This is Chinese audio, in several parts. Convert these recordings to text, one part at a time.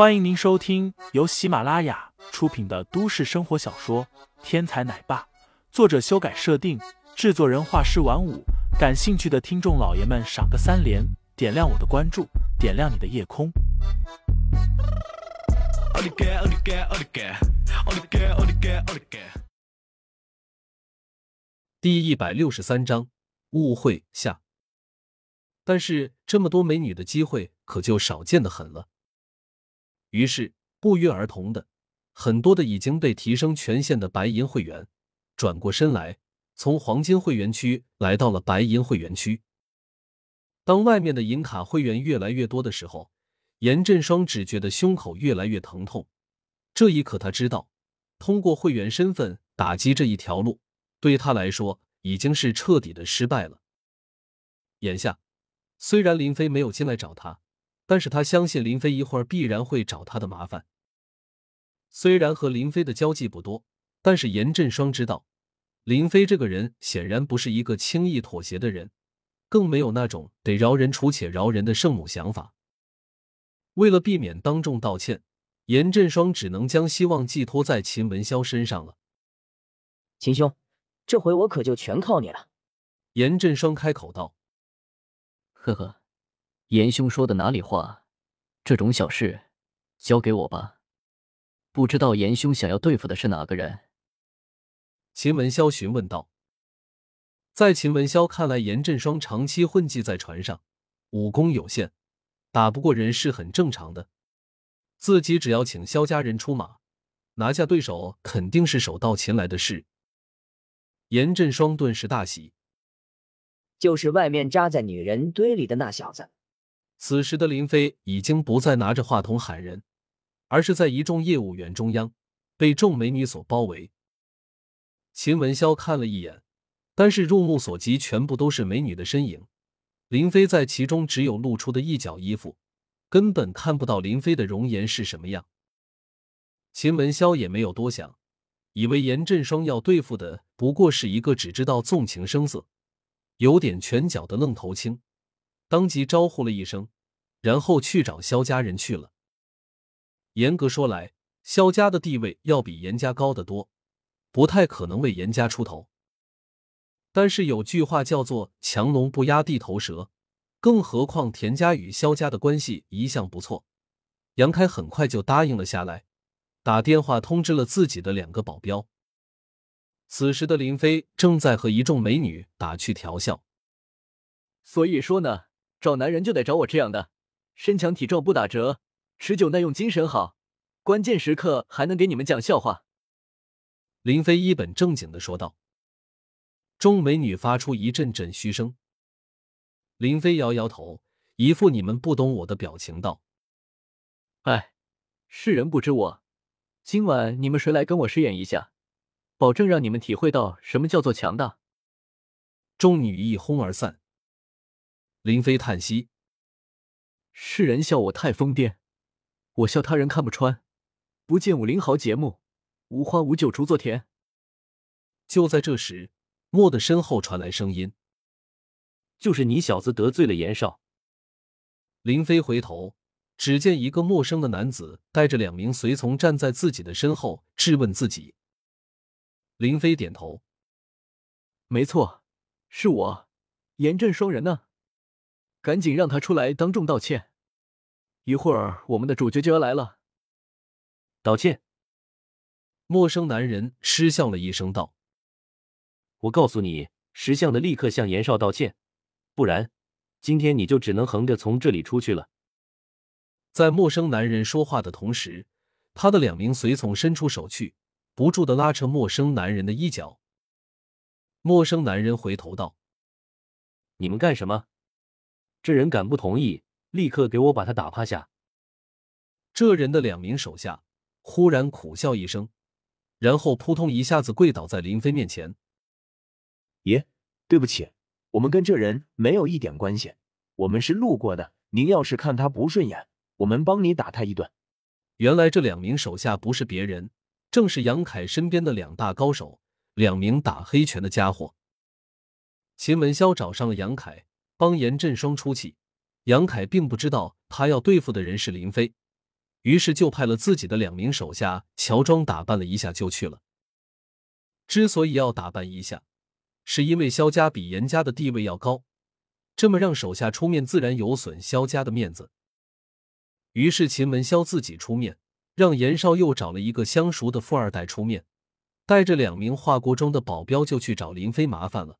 欢迎您收听由喜马拉雅出品的都市生活小说《天才奶爸》，作者修改设定，制作人画师晚舞。感兴趣的听众老爷们，赏个三连，点亮我的关注，点亮你的夜空。第一百六十三章误会下。但是这么多美女的机会可就少见的很了。于是不约而同的，很多的已经被提升权限的白银会员转过身来，从黄金会员区来到了白银会员区。当外面的银卡会员越来越多的时候，严振双只觉得胸口越来越疼痛。这一刻，他知道，通过会员身份打击这一条路，对他来说已经是彻底的失败了。眼下，虽然林飞没有进来找他。但是他相信林飞一会儿必然会找他的麻烦。虽然和林飞的交际不多，但是严振双知道，林飞这个人显然不是一个轻易妥协的人，更没有那种得饶人处且饶人的圣母想法。为了避免当众道歉，严振双只能将希望寄托在秦文潇身上了。秦兄，这回我可就全靠你了。严振双开口道：“呵呵。”严兄说的哪里话？这种小事交给我吧。不知道严兄想要对付的是哪个人？秦文潇询问道。在秦文潇看来，严振双长期混迹在船上，武功有限，打不过人是很正常的。自己只要请萧家人出马，拿下对手，肯定是手到擒来的事。严振双顿时大喜，就是外面扎在女人堆里的那小子。此时的林飞已经不再拿着话筒喊人，而是在一众业务员中央，被众美女所包围。秦文潇看了一眼，但是入目所及全部都是美女的身影，林飞在其中只有露出的一角衣服，根本看不到林飞的容颜是什么样。秦文潇也没有多想，以为严振双要对付的不过是一个只知道纵情声色、有点拳脚的愣头青。当即招呼了一声，然后去找萧家人去了。严格说来，萧家的地位要比严家高得多，不太可能为严家出头。但是有句话叫做“强龙不压地头蛇”，更何况田家与萧家的关系一向不错。杨开很快就答应了下来，打电话通知了自己的两个保镖。此时的林飞正在和一众美女打趣调笑。所以说呢。找男人就得找我这样的，身强体壮不打折，持久耐用，精神好，关键时刻还能给你们讲笑话。林飞一本正经的说道。众美女发出一阵阵嘘声。林飞摇摇头，一副你们不懂我的表情道：“哎，世人不知我，今晚你们谁来跟我试验一下，保证让你们体会到什么叫做强大。”众女一哄而散。林飞叹息：“世人笑我太疯癫，我笑他人看不穿。不见武林豪杰目，无花无酒锄作田。”就在这时，莫的身后传来声音：“就是你小子得罪了严少。”林飞回头，只见一个陌生的男子带着两名随从站在自己的身后，质问自己。林飞点头：“没错，是我，严震双人呢。”赶紧让他出来当众道歉，一会儿我们的主角就要来了。道歉。陌生男人嗤笑了一声道：“我告诉你，识相的立刻向严少道歉，不然今天你就只能横着从这里出去了。”在陌生男人说话的同时，他的两名随从伸出手去，不住的拉扯陌生男人的衣角。陌生男人回头道：“你们干什么？”这人敢不同意，立刻给我把他打趴下！这人的两名手下忽然苦笑一声，然后扑通一下子跪倒在林飞面前。爷，对不起，我们跟这人没有一点关系，我们是路过的。您要是看他不顺眼，我们帮你打他一顿。原来这两名手下不是别人，正是杨凯身边的两大高手，两名打黑拳的家伙。秦文潇找上了杨凯。帮严振双出气，杨凯并不知道他要对付的人是林飞，于是就派了自己的两名手下乔装打扮了一下就去了。之所以要打扮一下，是因为萧家比严家的地位要高，这么让手下出面，自然有损萧家的面子。于是秦文潇自己出面，让严少又找了一个相熟的富二代出面，带着两名化国中的保镖就去找林飞麻烦了。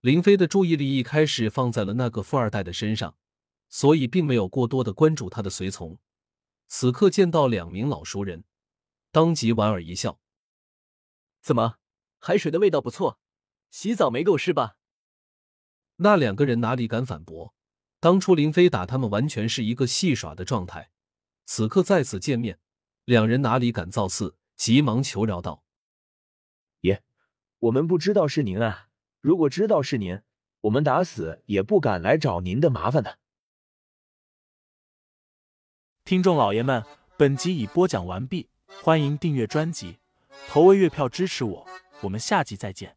林飞的注意力一开始放在了那个富二代的身上，所以并没有过多的关注他的随从。此刻见到两名老熟人，当即莞尔一笑：“怎么，海水的味道不错，洗澡没够是吧？”那两个人哪里敢反驳？当初林飞打他们完全是一个戏耍的状态，此刻再次见面，两人哪里敢造次，急忙求饶道：“爷，我们不知道是您啊！如果知道是您，我们打死也不敢来找您的麻烦的。”听众老爷们，本集已播讲完毕，欢迎订阅专辑，投喂月票支持我，我们下集再见。